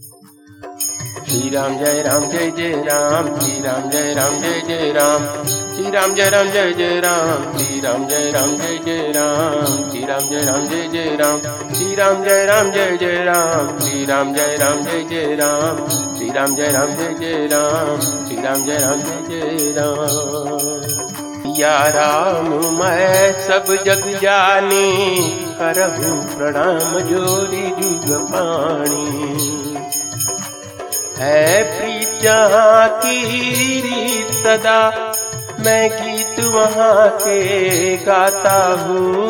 श्री राम जय राम जय जय राम श्री राम जय राम जय जय राम श्री राम जय राम जय जय राम श्री राम जय राम जय जय राम श्री राम जय राम जय जय राम श्री राम जय राम जय जय राम श्री राम जय राम जय जय राम श्री राम जय राम जय जय राम श्री राम जय राम जय जय राम या राम मैं सब जग जानी करहूँ प्रणाम जोरी जुग पाणी है प्रीत जहाँ की रीत सदा। मैं गीत वहाँ के गाता हूँ।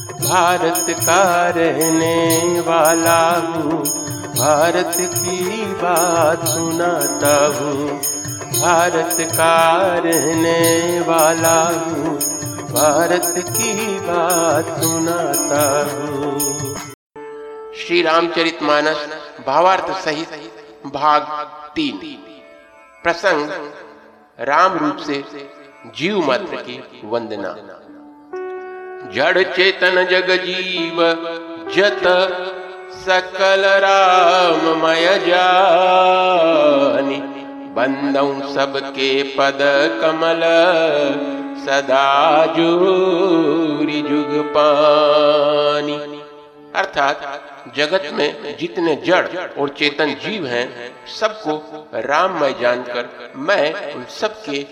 भारत का रहने वाला हूँ। भारत की बात सुनाता हूँ। भारत का रहने वाला हूँ। भारत की बात सुनाता हूँ। श्री रामचरित मानस भावार्थ सहित भाग तीन। प्रसंग, राम रूप से जीव मात्र की वंदना। जड़ चेतन जग जीव, जत सकल राममय जानी। बंदौ सबके पद कमल, सदा जोरी जुग पानी। अर्थात जगत में जितने जड़ और चेतन जीव हैं, सबको राम राममय जानकर मैं उन सबके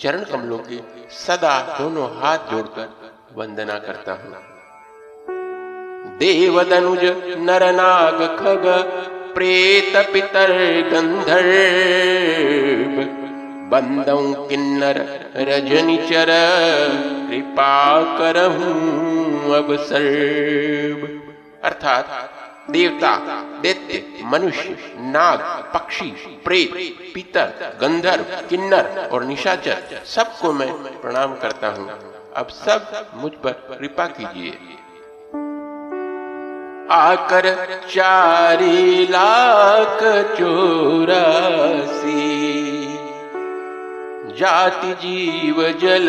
चरण कमलों के सदा दोनों हाथ जोड़कर वंदना करता हूँ। देवदनुज नरनाग खग प्रेत पितर गंधर्व बंदौ किन्नर रजनी चर, कृपा करहूं अब सर्व अर्थात देवता, दैत्य, मनुष्य, नाग, पक्षी, प्रेत पितर गंधर्व, किन्नर और निशाचर सबको मैं प्रणाम करता हूँ। अब सब मुझ पर कृपा कीजिए। आकर चारी लाख चौरासी, जाति जीव जल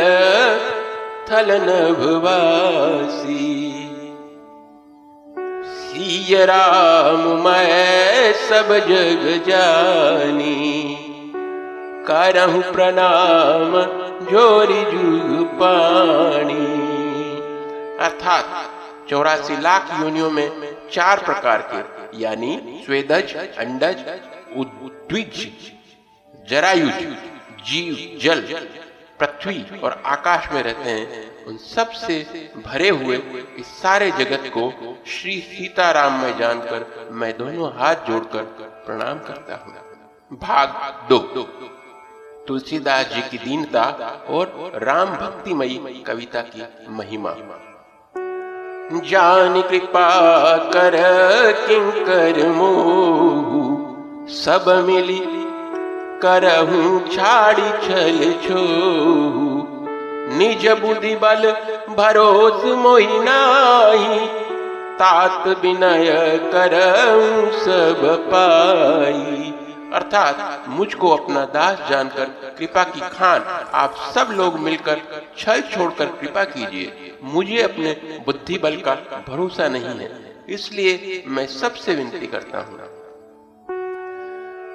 थल नभवासी सिय राम, मैं सब जग जानी। करहु प्रणाम, जोरी जुग पानी। अर्थात चौरासी लाख योनियों में चार प्रकार के, यानी स्वेदज, अंडज, उद्विज, जरायुज, जीव, जल, पृथ्वी और आकाश में रहते हैं। उन सबसे भरे हुए इस सारे जगत को श्री सीताराम में जानकर मैं दोनों हाथ जोड़कर प्रणाम करता हूँ। भाग दो। तुलसीदास जी की दीनता और राम भक्तिमयी कविता की महिमा। जान कृपा कर किंकर सब मिली करहूं, छाड़ी छल छो निज बुद्धि बल भरोस मोहि नाही, तात विनय कर सब पाई। अर्थात मुझको अपना दास जानकर कृपा की खान आप सब लोग मिलकर छल छोड़कर कृपा कीजिए। मुझे अपने बुद्धि बल का भरोसा नहीं है, इसलिए मैं सबसे विनती करता हूँ।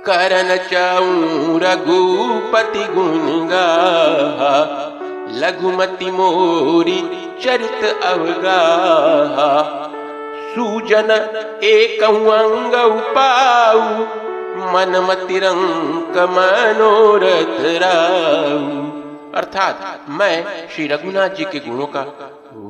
करन चाऊ रघुपति गुण गा लघुमति मोरी चरित अवगा सूजन एक अंग उपाऊ मन मतिरंक मनोरथ राऊ अर्थात मैं श्री रघुनाथ जी के गुणों का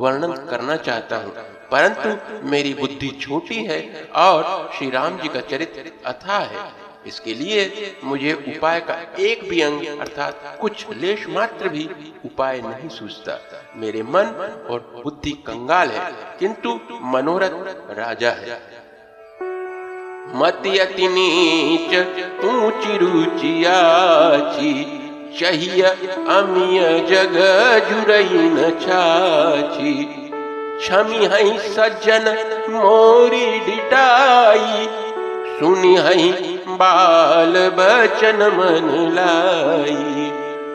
वर्णन करना चाहता हूँ, परंतु मेरी बुद्धि छोटी है और श्री राम जी का चरित्र अथा है। इसके लिए मुझे उपाय का एक भी अंग अर्थात कुछ लेश मात्र भी उपाय नहीं सूझता। मेरे मन और बुद्धि कंगाल है, किंतु मनोरथ राजा है। मति अति नीच ऊँची रुचियाची चाहिए अमिय जग जुरई न छाची। छमी हई सज्जन, मोरी डिटाई सुनी बाल बचन मन लाई।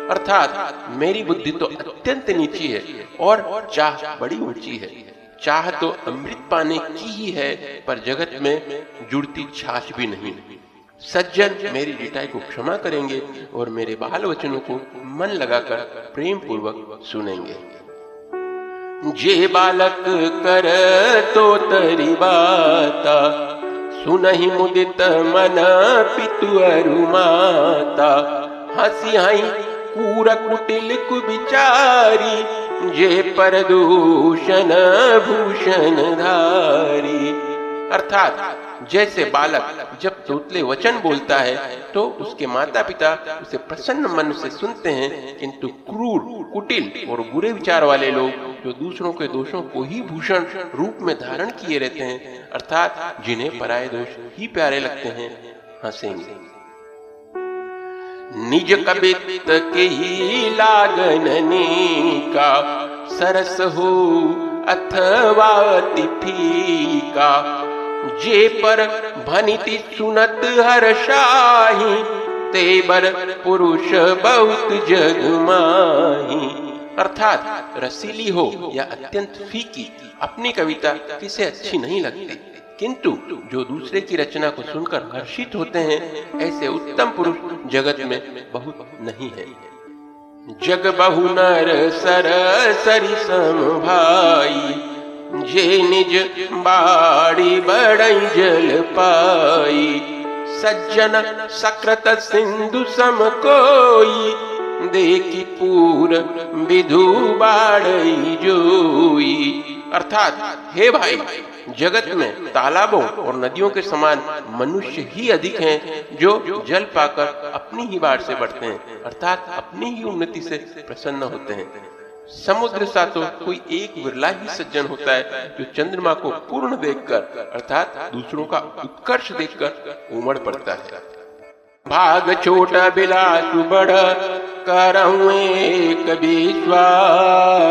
अर्थात मेरी बुद्धि तो अत्यंत नीची है और चाह बड़ी ऊँची है। चाह तो अमृत पाने की ही है, पर जगत में जुड़ती छाछ भी नहीं। सज्जन मेरी जिटाई को क्षमा करेंगे और मेरे बाल वचनों को मन लगाकर प्रेम पूर्वक सुनेंगे। जे बालक कर तो तरी बाता सुनहि मुदित मन पितु माता हसी हई कूर कुटिल कुबिचारी जे पर दूषण भूषण धारी। अर्थात जैसे बालक जब तोतले वचन बोलता है तो उसके माता पिता उसे प्रसन्न मन से सुनते हैं, किंतु क्रूर, कुटिल और बुरे विचार वाले लोग जो दूसरों के दोषों को ही भूषण रूप में धारण किए रहते हैं, अर्थात जिन्हें पराये दोष ही प्यारे लगते हैं, हंसेंगे। निज कबित के ही लागन का सरस हो अथवा का जे पर भनिति सुनत हर शाही तेबर पुरुष बहुत जग माही। अर्थात रसीली हो या अत्यंत फीकी, अपनी कविता किसे अच्छी नहीं लगती। किंतु जो दूसरे की रचना को सुनकर हर्षित होते हैं, ऐसे उत्तम पुरुष जगत में बहुत नहीं है। जग बहु नर सर सरी सम भाई जे निज बाड़ी बड़ई जल पाई। सज्जन सकृत सिंधु सम कोई। देखी पूर विधु बाड़ई जोई। अर्थात, हे भाई, जगत में तालाबों और नदियों के समान मनुष्य ही अधिक हैं जो जल पाकर अपनी ही बाढ़ से बढ़ते हैं। अर्थात, अपनी ही उन्नति से प्रसन्न होते हैं। समुद्र सा तो कोई एक विरला ही सज्जन होता है जो चंद्रमा को पूर्ण देखकर, अर्थात दूसरों का उत्कर्ष देखकर उमड़ पड़ता है। भाग छोटा बिलास बड़ एक विश्वास।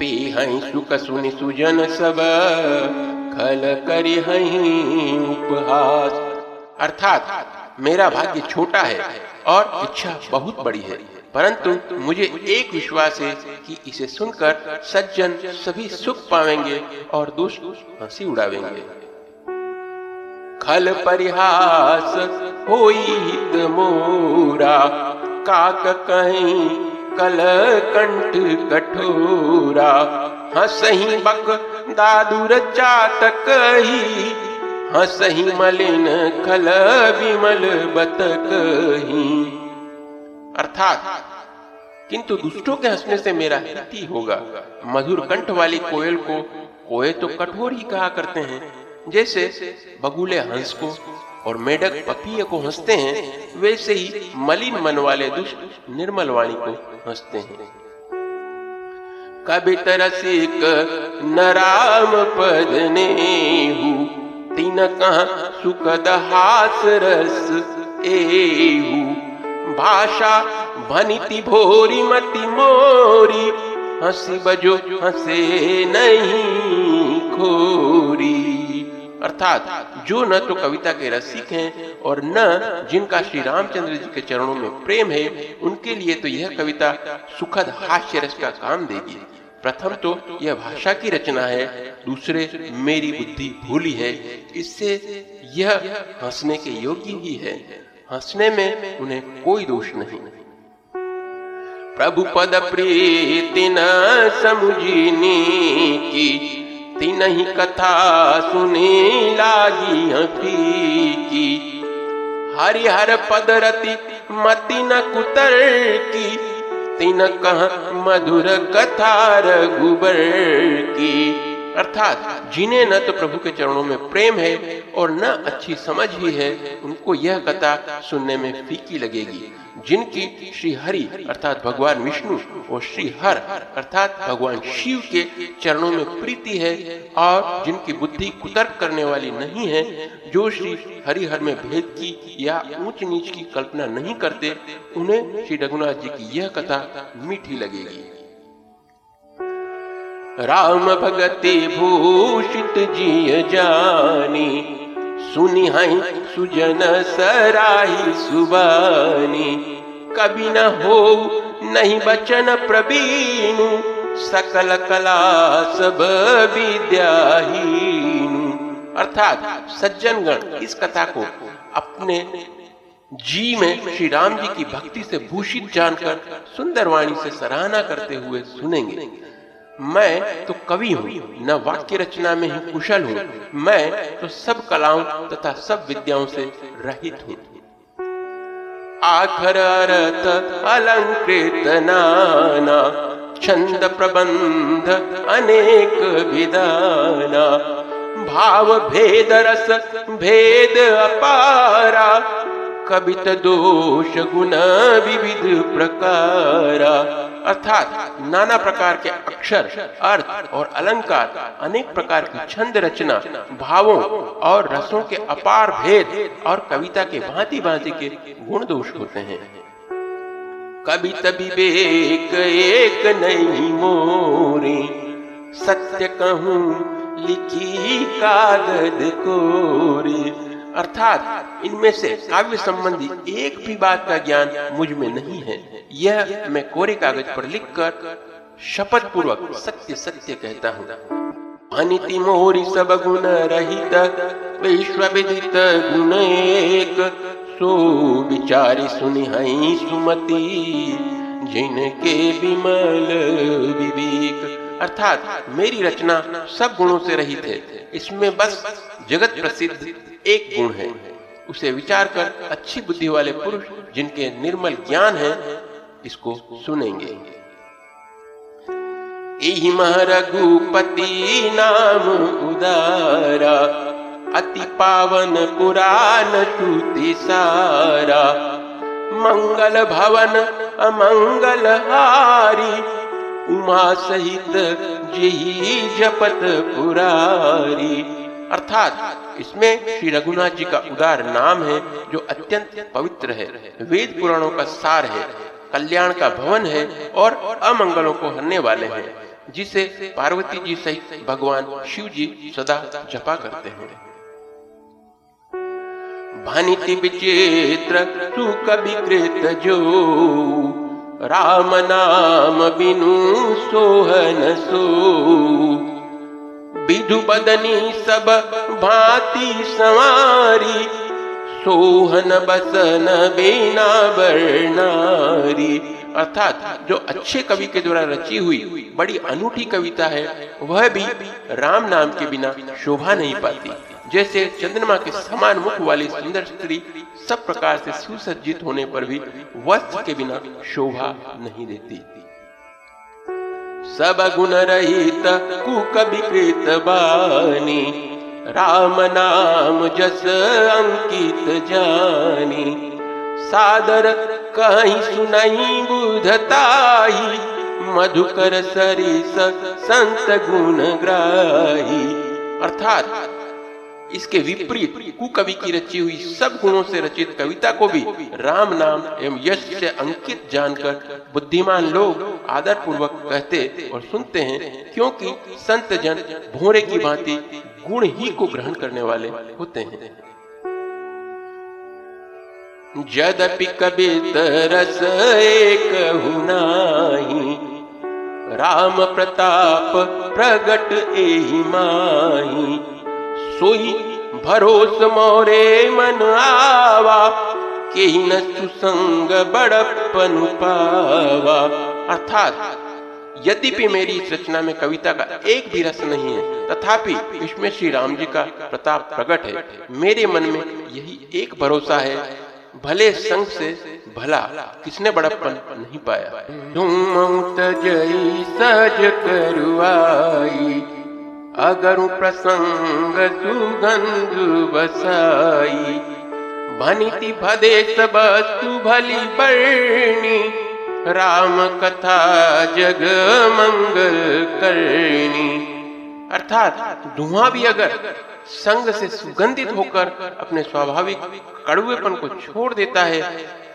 पी हई सुख सुनि सुजन सब, खल करी हई उपहास। अर्थात मेरा भाग्य छोटा है और इच्छा बहुत बड़ी है। परंतु मुझे एक विश्वास है कि इसे सुनकर सज्जन सभी सुख पावेंगे और दुष्ट हँसी उड़ावेंगे। खल परिहास होई हित मोरा, काक कहीं कल कंठ कठोरा। हसही बक दादुर चातक ही, हसही मलिन खल विमल बतक ही। अर्थात, किंतु दुष्टों के हंसने से मेरा हित ही होगा। मधुर कंठ वाली कोयल को कोये तो कठोर ही कहा करते हैं। जैसे बगुले हंस को और मेढक पपीय को हँसते हैं, वैसे ही मलिन मन वाले दुष्ट निर्मल वाणी को हँसते हैं। कभी तरसिक नराम पद ने तीन कहा सुखद हास रस एहू। भाषा भनिति भोरी मति मोरी। हँसी बजो, हंसे नहीं खोरी। अर्थात जो न तो कविता के रसिक हैं और न जिनका श्री रामचंद्र जी के चरणों में प्रेम है, उनके लिए तो यह कविता सुखद हास्य रस का काम देगी। प्रथम तो यह भाषा की रचना है, दूसरे मेरी बुद्धि भूली है, इससे यह हंसने के योग्य ही है। हंसने में उन्हें कोई दोष नहीं। प्रभु पद प्रीति न समुझनी की तीन ही कथा सुनी लागी की हरिहर पद रति मति न कुतर की तीन कह मधुर कथा रघुबर की। अर्थात जिन्हें न तो प्रभु के चरणों में प्रेम है और न अच्छी समझ ही है, उनको यह कथा सुनने में फीकी लगेगी। जिनकी श्री हरि अर्थात भगवान विष्णु और श्री हर अर्थात भगवान शिव के चरणों में प्रीति है और जिनकी बुद्धि कुतर्क करने वाली नहीं है, जो श्री हरिहर में भेद की या ऊंच नीच की कल्पना नहीं करते, उन्हें श्री रघुनाथ जी की यह कथा मीठी लगेगी। राम भगति भूषित जिय जानी, सुनी हई सुजन सराही सुबानी। कभी न हो नहीं बचन प्रवीणु, सकल कला सब विद्याहीन। अर्थात सज्जन गण इस कथा को अपने जी में श्री राम जी की भक्ति से भूषित जानकर, सुंदर वाणी से सराहना करते हुए सुनेंगे। मैं तो कवि हूँ, न वाक्य रचना में ही कुशल हूँ। मैं तो सब कलाओं तथा सब विद्याओं से रहित हूँ। आखर अर्थ अलंकृत नाना, छंद प्रबंध अनेक विदाना, भाव भेद रस भेद अपारा, कवित दोष गुण विविध प्रकार। अर्थात नाना प्रकार के अक्षर, अर्थ और अलंकार, अनेक प्रकार की छंद रचना, भावों और रसों के अपार भेद और कविता के भांति भांति के गुण दोष होते हैं। कवित विवेक एक नहीं मोरे, सत्य कहूँ, लिखी कागज़ कोरे। अर्थात इनमें से काव्य संबंधी एक भी बात का ज्ञान मुझमें नहीं है। यह मैं कोरे कागज़ पर लिखकर शपथ पूर्वक सत्य सत्य कहता हूँ। अनिति मोरी सब गुण रहित विश्व विदित गुण एक। सो विचारी सुनि हई सुमति, जिनके विमल विवेक। अर्थात मेरी रचना सब गुणों से रहित है। इसमें बस जगत प्रसिद्ध एक गुण है। उसे विचार कर अच्छी बुद्धि वाले पुरुष जिनके निर्मल ज्ञान है, इसको सुनेंगे। रघुपति नाम उदारा, अति पावन पुराण श्रुति सारा। मंगल भवन अमंगल हारी, उमा सहित जही जपत पुरारी। अर्थात इसमें श्री रघुनाथ जी का उदार नाम है, जो अत्यंत पवित्र है। वेद पुराणों का सार है, कल्याण का भवन है और अमंगलों को हरने वाले हैं, जिसे पार्वती जी सहित भगवान शिव जी सदा जपा करते हैं। भानिति विचित्र तू कभी कृत जो, राम नाम बिनु सोहन सो। विधु बदनी सब भांति सवारी, सोहन बसन बेना वर्णारी अर्थात जो अच्छे कवि के द्वारा रची हुई बड़ी अनूठी कविता है, वह भी राम नाम के बिना शोभा नहीं पाती। जैसे चंद्रमा के समान मुख वाली सुंदर स्त्री सब प्रकार से सुसज्जित होने पर भी वस्त्र के बिना शोभा नहीं देती। सब गुण रहित कुक विकृत बानी। राम नाम जस अंकित जानी। सादर कहीं सुनई बुधताई मधुकर सरिस संत गुण ग्राही। अर्थात इसके विपरीत कुकवि की रची हुई सब गुणों से रचित कविता को भी राम नाम एवं यश से अंकित जानकर बुद्धिमान लोग आदर पूर्वक कहते और सुनते हैं, क्योंकि संत जन भोरे की भांति गुण ही को ग्रहण करने वाले होते हैं। जदपि कबित रस एक हुनाही राम प्रताप प्रगट एहि माही, सोई भरोस मोरे मन आवा के न सुसंग बड़पन पावा। अर्थात यद्यपि मेरी इस रचना में कविता का एक भी रस नहीं है तथापि इसमें श्री राम जी का प्रताप प्रकट है। मेरे मन में यही एक भरोसा है भले संग से भला किसने बड़प्पन नहीं पाया। तुम सज करुआई अगर प्रसंग सुगंध बसाई। भनिति भदेश वस्तु भली बरणी राम कथा जग मंगल करनी अर्थात धुआँ भी अगर संग से सुगंधित होकर अपने स्वाभाविक कड़ुएपन को छोड़ देता है,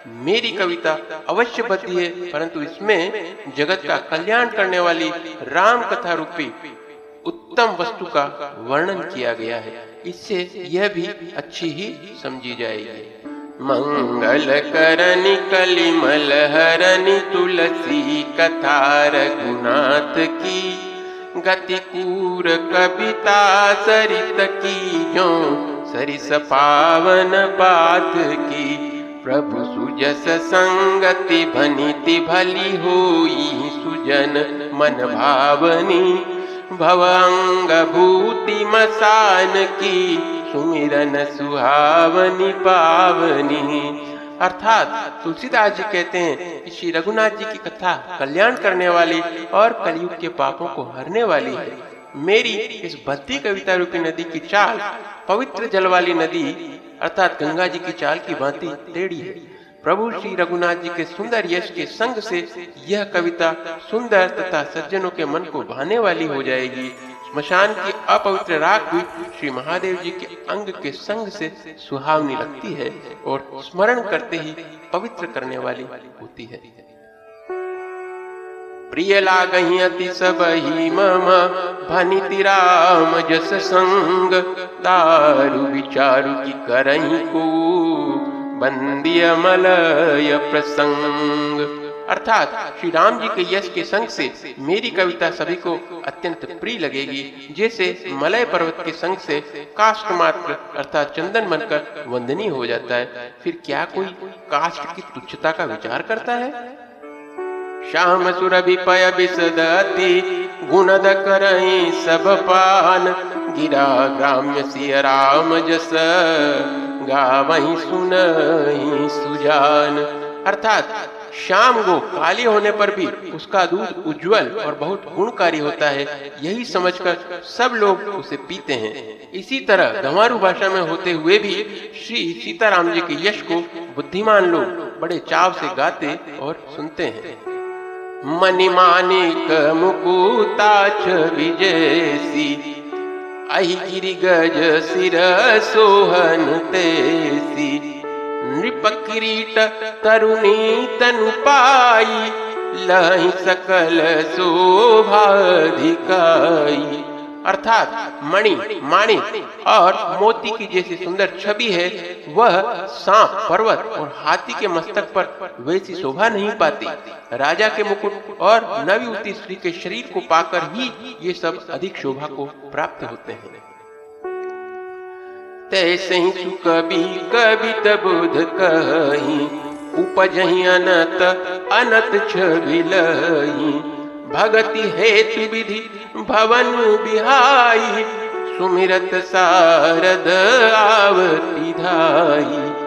मेरी कविता अवश्य बदती है, परंतु इसमें जगत का कल्याण करने वाली राम कथा रूपी उत्तम वस्तु का वर्णन किया गया है। इससे यह भी अच्छी ही समझी जाएगी। मंगल करनि कलिमल हरनि तुलसी कथा रघुनाथ की। गति कूर कविता सरित की जो सरिस पावन बात की। प्रभु सुजस संगति भनिति भली होई सुजन मन भावनी। भवंग भूति मसान की सुमिरन सुहावनी पावनी। अर्थात तुलसीदास जी कहते हैं कि श्री रघुनाथ जी की कथा कल्याण करने वाली और कलयुग के पापों को हरने वाली है। मेरी इस भक्ति कविता रूपी नदी की चाल पवित्र जल वाली नदी, अर्थात गंगा जी की चाल की भांति टेढ़ी है। प्रभु श्री रघुनाथ जी के सुंदर यश के संग से यह कविता सुंदर तथा सज्जनों के मन को भाने वाली हो जाएगी। स्मशान की अपवित्र राग भी श्री महादेव जी के अंग के संग से सुहावनी लगती है और स्मरण करते ही पवित्र करने वाली होती है। प्रिय लागही अति सब ही मम, भनिति राम जस संग, दारु विचारु की करही को बंदिय मलय प्रसंग। अर्थात श्री राम जी के यश के संग से मेरी कविता सभी को अत्यंत प्रिय लगेगी, जैसे मलय पर्वत के संग से काष्ट मात्र, अर्थात चंदन बनकर वंदनीय हो जाता है। फिर क्या कोई काष्ट की तुच्छता का विचार करता है? श्याम सुरभिपय विसदति, गुणद करई सब पान, गिरा ग्राम्य सिय राम जस। गावही सुनही सुजान। अर्थात, शाम गो काली होने पर भी उसका दूध उज्जवल और बहुत गुणकारी होता है, यही समझकर सब लोग उसे पीते हैं। इसी तरह गंवारू भाषा में होते हुए भी श्री सीताराम जी के यश को बुद्धिमान लोग बड़े चाव से गाते और सुनते हैं। मनी मणिमानिक मुकुताच विजयसी अहि गिरी गज सिर सोहन तेसी। नृपकिरीट तरुणी तनु पाई लही सकल शोभाधिकाई। अर्थात मणि माणी और मोती की जैसी सुंदर छवि है, वह सांप, पर्वत और हाथी के मस्तक पर वैसी शोभा नहीं पाती। राजा के मुकुट और नवी स्त्री के शरीर को पाकर ही ये सब अधिक शोभा को प्राप्त होते हैं। तैसे ही कवि कवित बुध कही, उपजही अनत अनत छविलही भगति हेतु विधि भवन बिहाई, सुमिरत सारद आवती धाई।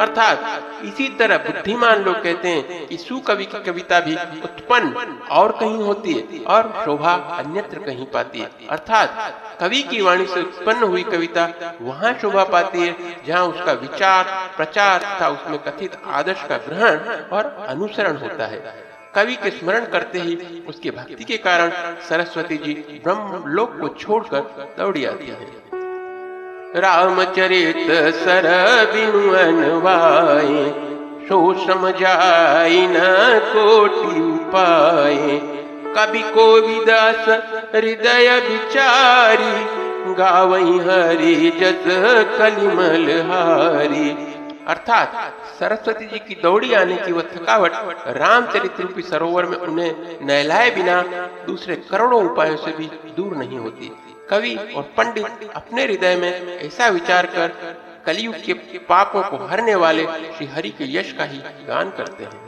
अर्थात, इसी तरह बुद्धिमान लोग कहते हैं कि सुकवि की कविता भी उत्पन्न और कहीं होती है और शोभा अन्यत्र कहीं पाती है। अर्थात, कवि की वाणी से उत्पन्न हुई कविता वहाँ शोभा पाती है, जहाँ उसका विचार, प्रचार तथा उसमें कथित आदर्श का ग्रहण और अनुसरण होता है। कवि के स्मरण करते ही उसके भक्ति के कारण सरस्वती जी ब्रह्म लोक को छोड़कर दौड़ी आती है। रामचरित सर बिनुअनवाए सो समझाई न कोटि उपाय कवि को विदास हृदय विचारी, गावई हरि जस कलिमल हारी। अर्थात सरस्वती जी की दौड़ी आने की वह थकावट रामचरित रूपी सरोवर में उन्हें नहलाए बिना दूसरे करोड़ों उपायों से भी दूर नहीं होती। कवि और पंडित अपने हृदय में ऐसा विचार कर कलयुग के पापों को हरने वाले श्री हरि के यश का ही गान करते हैं।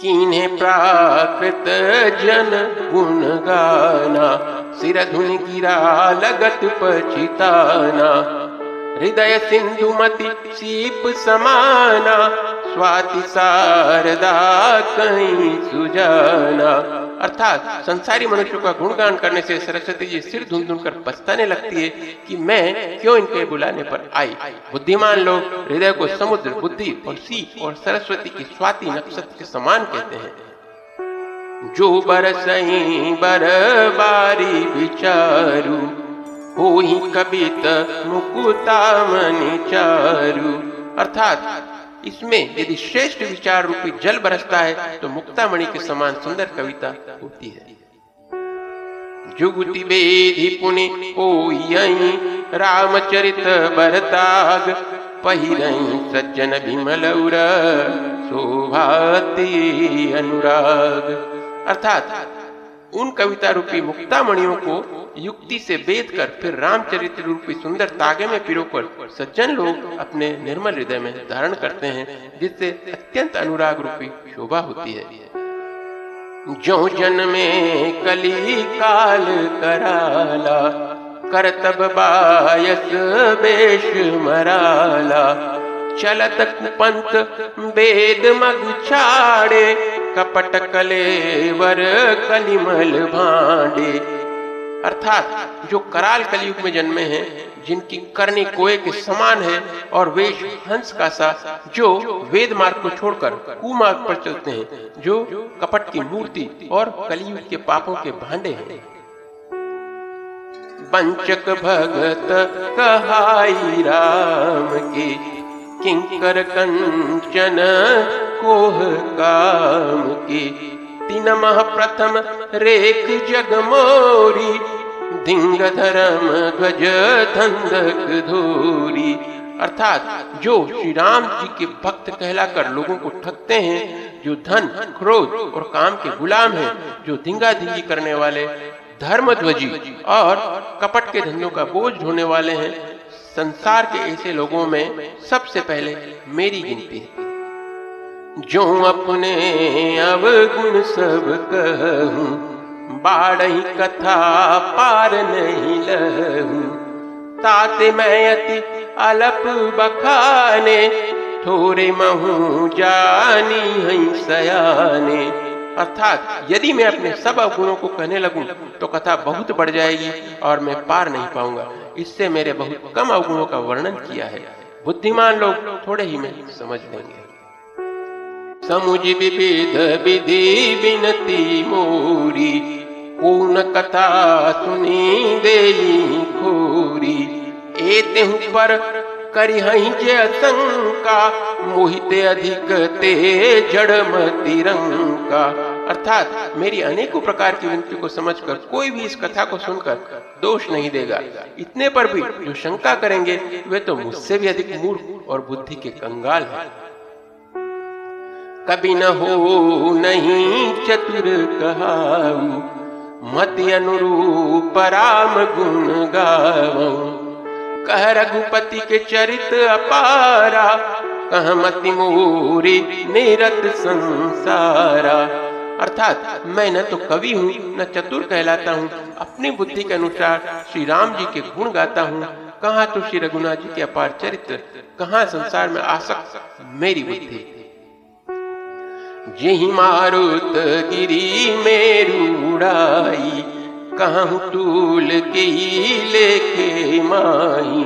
कीने प्राकृत जन गुण गाना सिर धुन गिरा लगत पचिताना हृदय सिंधुमति सीप समाना, स्वाति शारदा कहीं सुजाना। अर्थात संसारी मनुष्यों का गुणगान करने से सरस्वती जी सिर धुन धुन कर पछताने लगती है कि मैं क्यों इनके बुलाने पर आई? बुद्धिमान लोग हृदय को समुद्र, बुद्धि और सी और सरस्वती की स्वाति नक्षत्र के समान कहते हैं। जो बरसई बर बारी विचारू हो ही कबित मुकुता मनी चारू। अर्थात, इसमें यदि श्रेष्ठ विचार रूपी जल बरसता है तो मुक्तामणि के समान सुंदर कविता होती है। जुगति बेधि पुनि रामचरित बरताग, पहिरई सज्जन विमलौर शोभाती अनुराग। अर्थात उन कविता रूपी मुक्तामणियों को युक्ति से बेद कर फिर रामचरित्र रूपी सुंदर तागे में पिरोकर सज्जन लोग अपने निर्मल हृदय में धारण करते हैं, जिससे अत्यंत अनुराग रूपी शोभा होती है। जो जन में कली काल कराला करतब बायस बेश मराला चलत कुपंत वेद मग छाड़े, कपट कलेवर कलिमल भांडे। अर्थात, जो कराल कलयुग में जन्मे हैं, जिनकी करनी कोए के समान है, और वेश हंस का सा, जो वेद मार्ग को छोड़कर कुमार्ग पर चलते हैं, जो कपट की मूर्ति और कलयुग के पापों के भांडे हैं। बंचक भगत कहाई राम की किंकर कंचन, कोह काम की। तीन मह प्रथम रेख जग मोरी धिंग धर्म ध्वज धंधक धोरी। अर्थात जो श्री राम जी के भक्त कहलाकर लोगों को ठगते हैं, जो धन, क्रोध और काम के गुलाम हैं, जो धिंगा धिंगी करने वाले धर्म ध्वजी और कपट के धंधों का बोझ ढोने वाले हैं संसार के ऐसे लोगों में सबसे पहले मेरी गिनती है। जो अपने अवगुण सब कहूँ बाढ़ी कथा पार नहीं लहूँ। ताते मैं अति अलप बखाने थोड़े महू जानी है सयाने। अर्थात यदि मैं अपने सब अवगुणों को कहने लगूं तो कथा बहुत बढ़ जाएगी और मैं पार नहीं पाऊँगा। इससे मेरे बहुत कम अवगुणों का वर्णन किया है। बुद्धिमान लोग थोड़े ही में समझ लेंगे। समुझ विधि विनती मोरी, पूर्ण कथा सुनी दे खोरी। पर करी जे शंका मोहित अधिक ते जड़ तिरंका अर्थात मेरी अनेकों प्रकार की विनती को समझकर, कोई भी इस कथा को सुनकर दोष नहीं देगा। इतने पर भी जो शंका करेंगे, वे तो मुझसे भी अधिक मूर्ख और बुद्धि के कंगाल हैं। कभी न हो नहीं चतुर कहाऊ, मत अनुरूप राम गुण गाऊ। कह रघुपति के चरित अपारा, कह मति मोरी निरत संसारा। अर्थात मैं न तो कवि हूँ, न चतुर कहलाता हूँ। अपनी बुद्धि के अनुसार श्री राम जी के गुण गाता हूँ। कहा तो श्री रघुनाथ जी के अपार चरित्र, कहा संसार में आसक्त मेरी बुद्धि। जही मारुत गिरी मेरू कहूँ तूल के लेखे माई।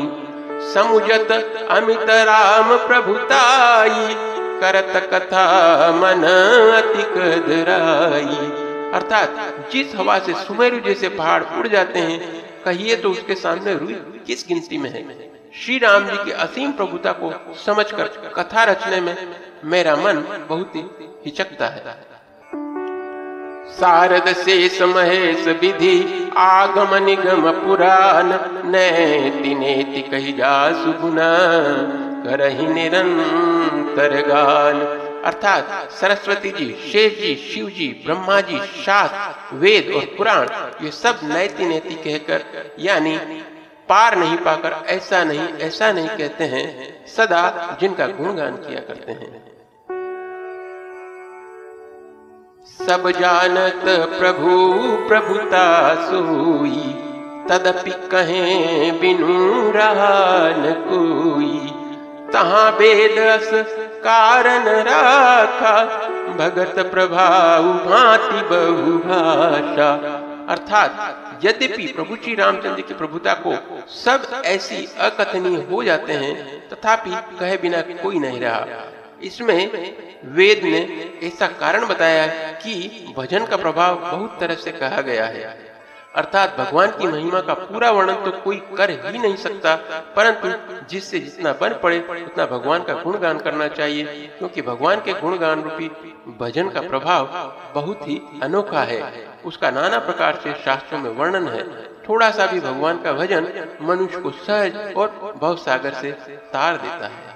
समुजत अमित राम प्रभुताई करत कथा मन अति कदराई अर्थात जिस हवा से सुमेरु जैसे पहाड़ उड़ जाते हैं, कहिए तो उसके सामने रुई किस गिनती में है? श्री राम जी की असीम प्रभुता को समझकर कथा रचने में मेरा मन बहुत ही हिचकता है। सारद से महेश विधि आगम निगम पुराण नैति नेति कही जा सुगुना करही निरंतर गान। अर्थात सरस्वती जी शेष जी, शिव जी, ब्रह्मा जी, शास्त्र, वेद और पुराण, ये सब नैति नैति कहकर, यानी पार नहीं पाकर, ऐसा नहीं ऐसा नहीं कहते हैं, सदा जिनका गुणगान किया करते हैं। सब जानत प्रभु प्रभुता सोई तदपि कहे बिनु रहा न कोई। तहा बेदस कारण राखा। भगत प्रभाव भांति बहु भाषा। अर्थात यद्यपि प्रभु श्री रामचंद्र की प्रभुता को सब ऐसी अकथनीय हो जाते हैं, तथापि कहे बिना कोई नहीं रहा। इसमें वेद ने ऐसा कारण बताया कि भजन का प्रभाव बहुत तरह से कहा गया है। अर्थात भगवान की महिमा का पूरा वर्णन तो कोई कर ही नहीं सकता, परंतु जिससे जितना बन पड़े, उतना भगवान का गुणगान करना चाहिए, क्योंकि भगवान के गुणगान रूपी भजन का प्रभाव बहुत ही अनोखा है। उसका नाना प्रकार से शास्त्रों में वर्णन है। थोड़ा सा भी भगवान का भजन मनुष्य को सहज और भव सागर से तार देता है।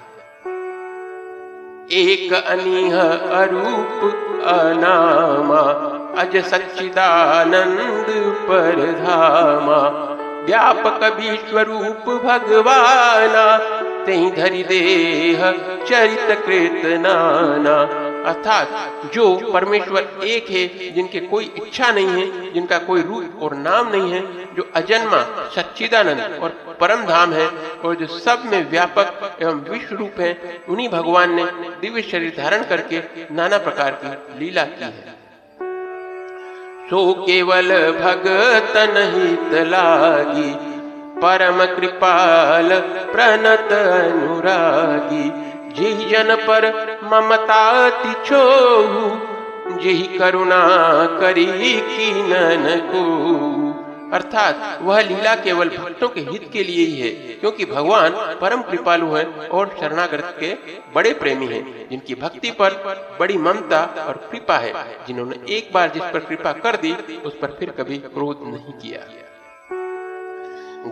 एक अनिह अरूप अनामा अज सच्चिदानंद पर धामा व्यापक विश्वरूप भगवाना तेहि धरि देह चरित कृत नाना। अर्थात जो परमेश्वर एक है, जिनके कोई इच्छा नहीं है, जिनका कोई रूप और नाम नहीं है, जो अजन्मा, सच्चिदानंद और परम धाम है, और जो सब में व्यापक एवं विश्व रूप है, उन्हीं भगवान ने दिव्य शरीर धारण करके नाना प्रकार की लीला की है। सो केवल भगत नहीं लागी, परम कृपाल प्रणत अनुरागी। जी जन पर ममता तिछो जी करुणा करी की नन को अर्थात वह लीला केवल भक्तों के हित के लिए ही है, क्योंकि भगवान परम कृपालु हैं और शरणागत के बड़े प्रेमी हैं, जिनकी भक्ति पर बड़ी ममता और कृपा है। जिन्होंने एक बार जिस पर कृपा कर दी, उस पर फिर कभी क्रोध नहीं किया।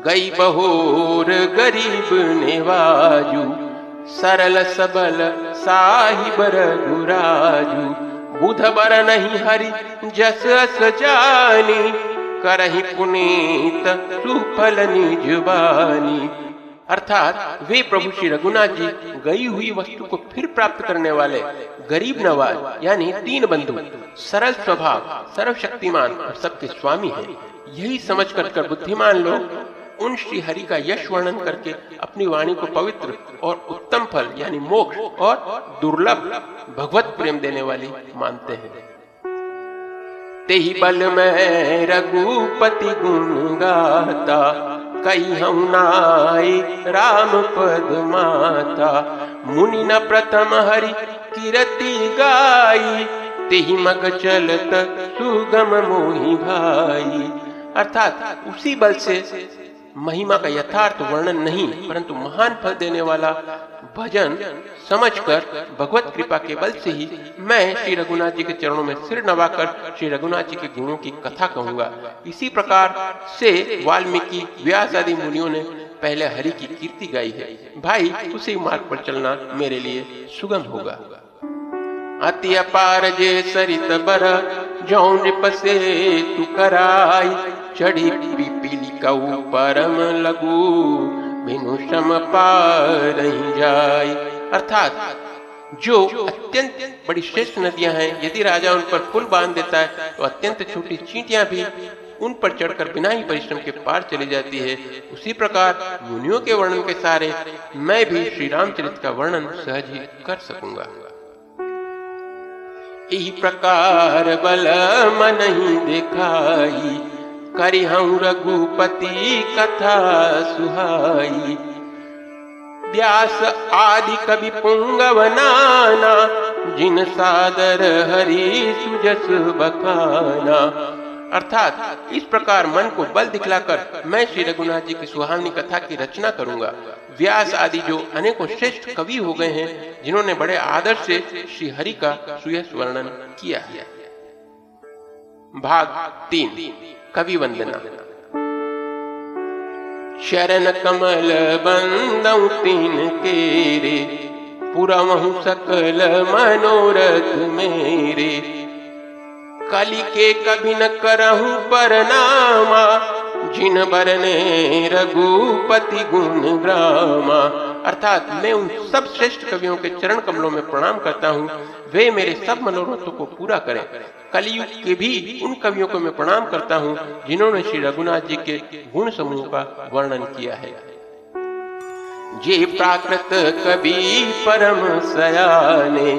गई बहोर गरीब नेवाजू, सरल सबल साहिब रघुराजू, बुध बर नहीं हरि जस जानी करही पुनीत सुफल निजबानी अर्थात वे प्रभु श्री रघुनाथ जी गई हुई वस्तु को फिर प्राप्त करने वाले गरीब नवाज़ यानी तीन बंधु सरल स्वभाव सर्वशक्तिमान और सबके स्वामी हैं। यही समझ कर, कर बुद्धिमान लोग उन श्री हरि का यश वर्णन करके अपनी वाणी को पवित्र और उत्तम फल यानी मोक्ष और दुर्लभ भगवत प्रेम देने वाली मानते हैं। ते ही बल में रघुपति गुण गाता कई हम नाई राम पद माता। मुनि न प्रथम हरि किरति गाई ते मग चलत सुगम मोहि भाई। अर्थात उसी बल से महिमा का यथार्थ वर्णन नहीं, परंतु महान फल देने वाला भजन समझकर भगवत कृपा के बल से ही मैं श्री रघुनाथ जी के चरणों में सिर नवाकर श्री रघुनाथ जी के गुणों की कथा कहूँगा। इसी प्रकार से वाल्मीकि, व्यास आदि मुनियों ने पहले हरि की कीर्ति गाई है। भाई, उसी मार्ग पर चलना मेरे लिए सुगम होगा। अति अपार जे सरित बर जौन पसे तू कराई, चढ़ी पीपीली कऊ परम लगू बिनु सम पार जाय अर्थात, जो अत्यंत बड़ी श्रेष्ठ नदियाँ हैं, यदि राजा उन पर पुल बाँध देता है तो अत्यंत छोटी चींटियाँ भी उन पर चढ़कर बिना ही परिश्रम के पार चली जाती है। उसी प्रकार मुनियों के वर्णन के सारे मैं भी श्री रामचरित का वर्णन सहज ही कर सकूँगा। इस प्रकार बल मन ही दिखाई करी हम रघुपति कथा सुहाई। व्यास आदि कवि पुंगव नाना जिन सादर हरि सुजस बखाना। अर्थात, इस प्रकार मन को बल दिखलाकर मैं श्री रघुनाथ जी की सुहावनी कथा की रचना करूँगा। व्यास आदि जो अनेकों श्रेष्ठ कवि हो गए हैं, जिन्होंने बड़े आदर से श्री हरि का सुयस वर्णन किया है। भाग तीन। कवि वंदना। शरण कमल बंदऊ तीन केरे पूरा सकल मनोरथ मेरे। कली के कभी न करहूं पर नामा जिन बरने रघुपति गुण ग्रामा अर्थात मैं उन सब श्रेष्ठ कवियों के चरण कमलों में प्रणाम करता हूँ, वे मेरे सब मनोरथों को पूरा करें। कलयुग के भी उन कवियों को मैं प्रणाम करता हूँ, जिन्होंने श्री रघुनाथ जी के गुण समूह का वर्णन किया है। जे प्राकृत कवि परम सयाने,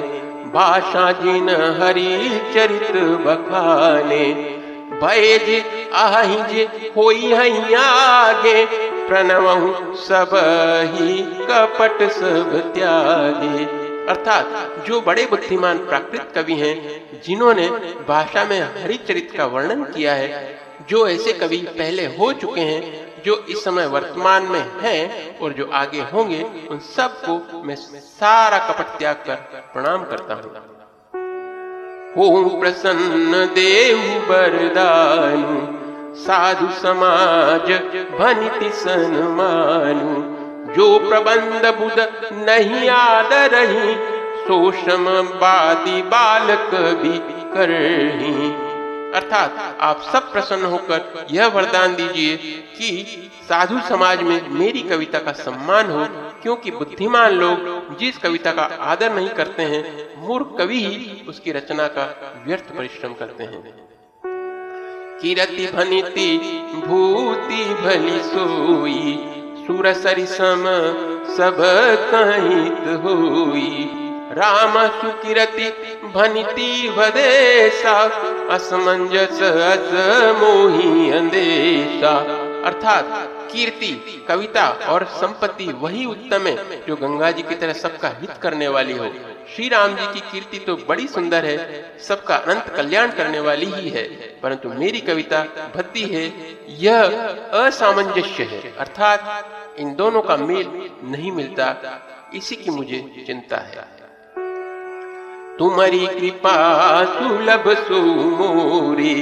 भाषा जिन हरि चरित बखाने, भय जे भयज अहिज होई आगे प्रणव सब ही कपट सब त्यागे। अर्थात जो बड़े बुद्धिमान प्राकृत कवि हैं, जिन्होंने भाषा में हरिचरित का वर्णन किया है, जो ऐसे कवि पहले हो चुके हैं, जो इस समय वर्तमान में हैं और जो आगे होंगे, उन सबको मैं सारा कपट त्याग कर प्रणाम करता हूँ। हो प्रसन्न देव बरदानु साधु समाज भनिति सन मानु जो प्रबंध बुध नहीं आदरही सोशम बादी बालक भी करही अर्थात आप सब प्रसन्न होकर यह वरदान दीजिए कि साधु समाज में मेरी कविता का सम्मान हो, क्योंकि बुद्धिमान लोग जिस कविता का आदर नहीं करते हैं, मूर्ख कवि ही उसकी रचना का व्यर्थ परिश्रम करते हैं। किरति भनिति, भूति भली सोई। सुर सरिसम सब कहित होई। राम सुकिरति भनिति भदेशा असमंजस अस मोही अंदेशा। अर्थात कीर्ति, कविता और संपत्ति वही उत्तम है जो गंगा जी की तरह सबका हित करने वाली हो। श्री राम जी की कीर्ति तो बड़ी सुंदर है, सबका अनंत कल्याण करने वाली ही है, परंतु मेरी कविता भद्दी है, यह असामंजस्य है, अर्थात इन दोनों का मेल नहीं मिलता, इसी की मुझे चिंता है। तुम्हारी कृपा सुलभ सुमोरी,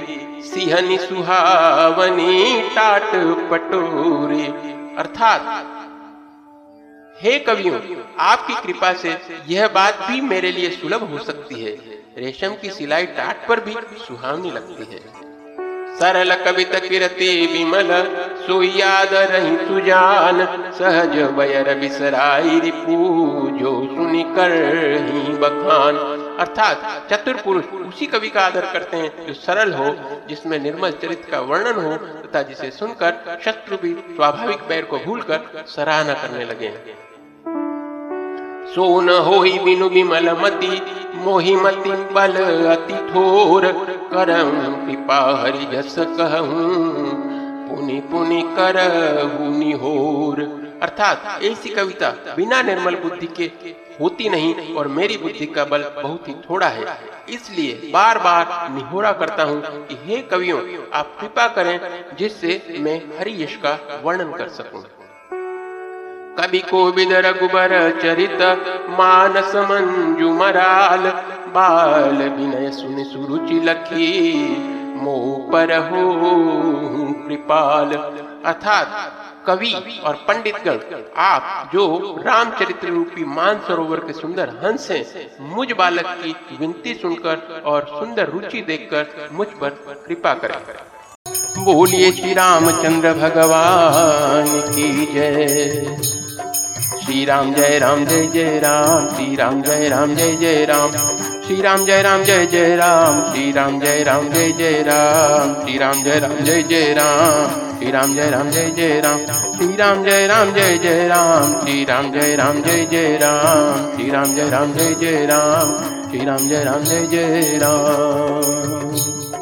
सिहनी सुहावनी टाट पटोरी, अर्थात हे कवियों, आपकी कृपा से यह बात भी मेरे लिए सुलभ हो सकती है। रेशम की सिलाई टाट पर भी सुहावनी लगती है। सरल कवित किरति विमल सुजान, सहज ही बखान। अर्थात चतुर पुरुष उसी कवि का आदर करते हैं, जो सरल हो, जिसमें निर्मल चरित्र का वर्णन हो, तथा जिसे सुनकर शत्रु भी स्वाभाविक पैर को भूलकर सराहना करने लगे सोन हो बिनु विमल मती, मोहि मति बल अति थोर करम कृपा हरि जस कहूँ, पुनि पुनि कर निहोर। अर्थात ऐसी कविता बिना निर्मल बुद्धि के होती नहीं और मेरी बुद्धि का बल बहुत ही थोड़ा है। इसलिए बार बार निहोरा करता हूँ कि हे कवियों, आप कृपा करें जिससे मैं हरि यश का वर्णन कर सकूँ। कवि को विदर गुबर चरित मानस मंजू मराल। बाल विनय सुन सुरुचि लखी मोह पर हो कृपाल। अर्थात कवि और पंडितगण, आप जो रामचरित्र रूपी मान सरोवर के सुंदर हंस हैं, मुझ बालक की विनती सुनकर और सुंदर रुचि देखकर मुझ पर कृपा करें। बोलिए श्री रामचंद्र भगवान की जय श्री राम जय राम जय जय राम श्री राम जय राम जय जय राम श्री राम जय राम जय जय राम श्री राम जय राम जय जय राम श्री राम जय राम जय जय राम श्री राम जय राम जय जय राम श्री राम जय राम जय जय राम श्री राम जय राम जय जय राम श्री राम जय राम जय जय राम श्री राम जय राम जय जय राम